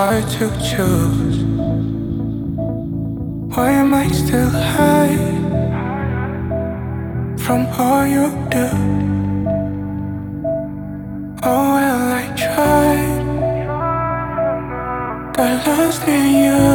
hard to choose. Why am I still high from all you do? Oh, well, I tried, got lost in you.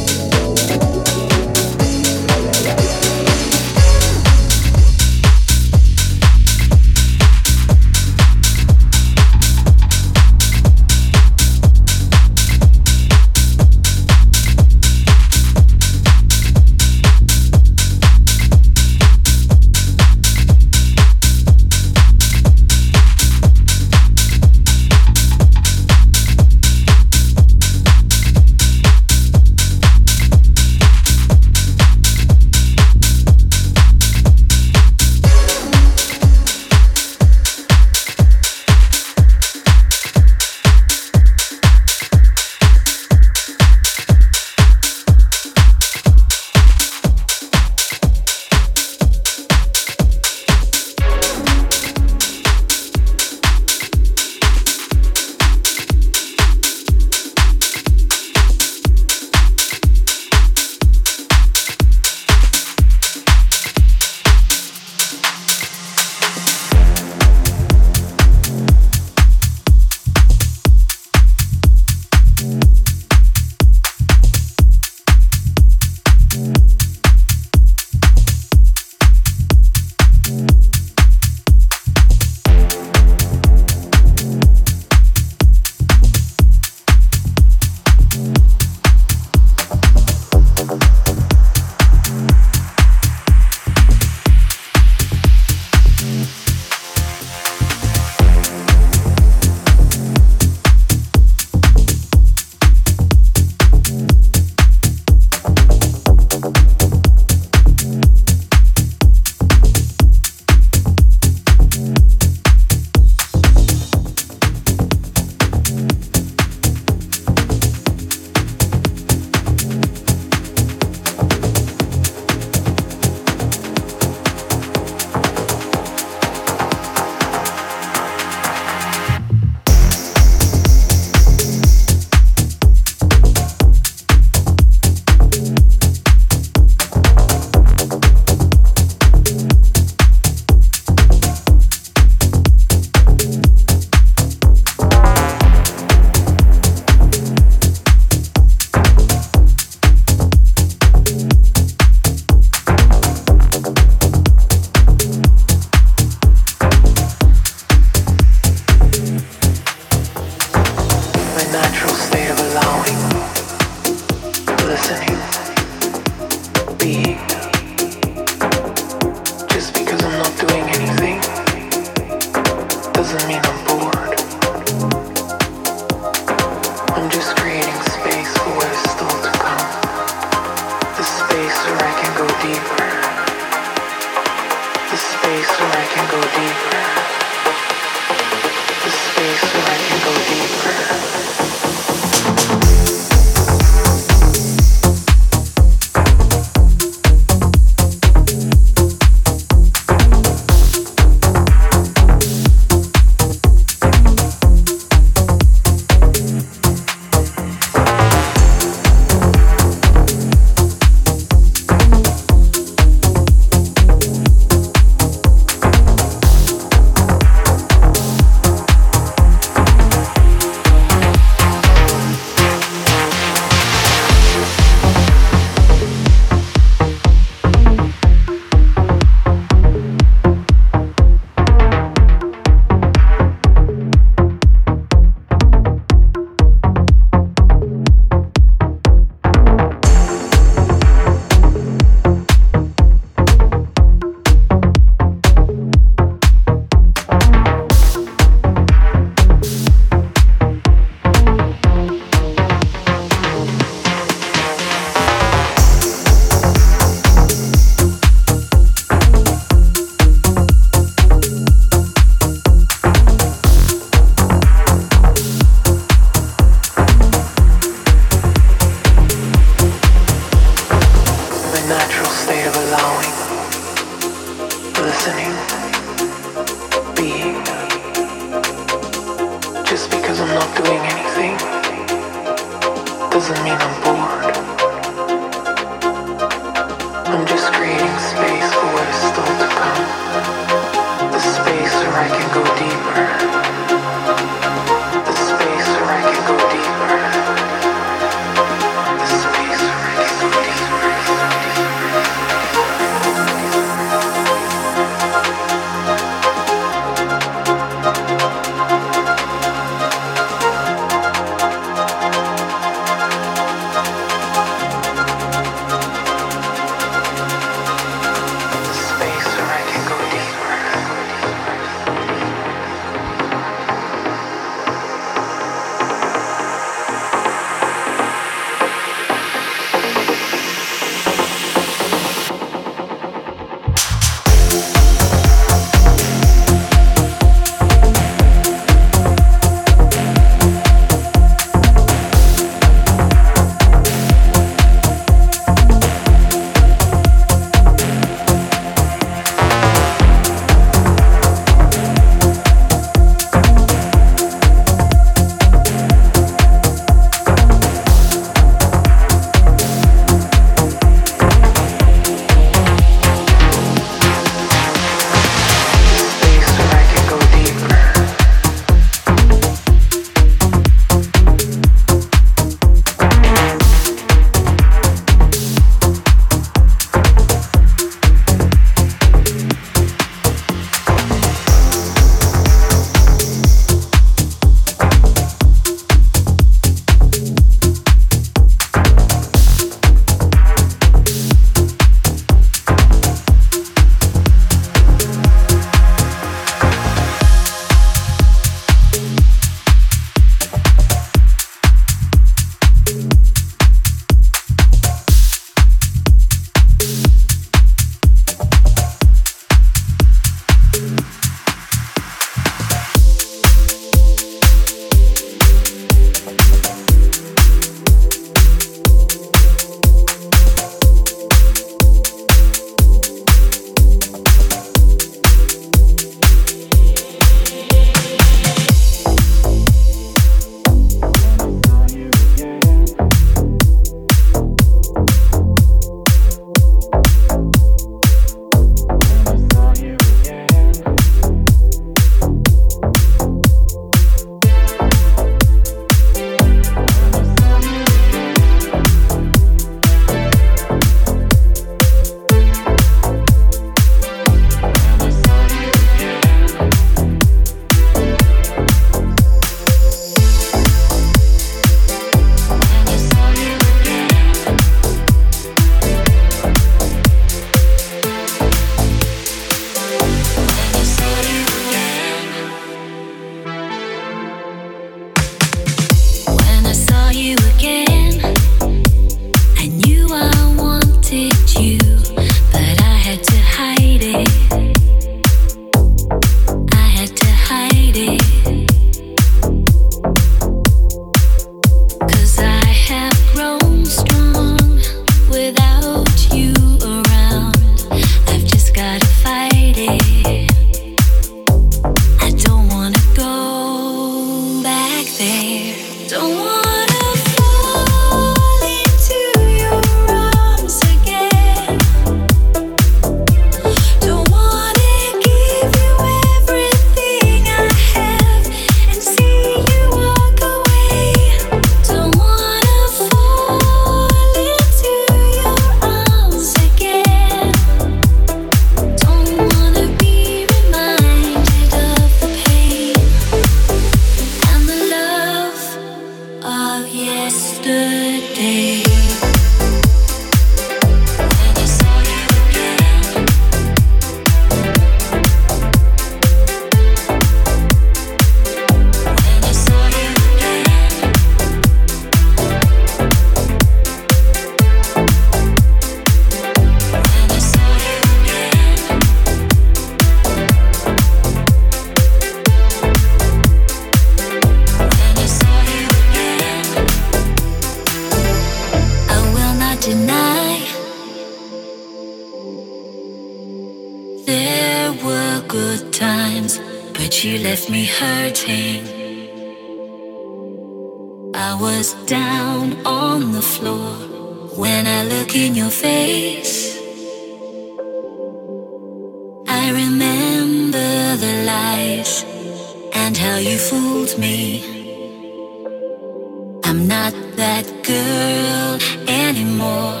I'm not that girl anymore.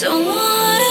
Don't wanna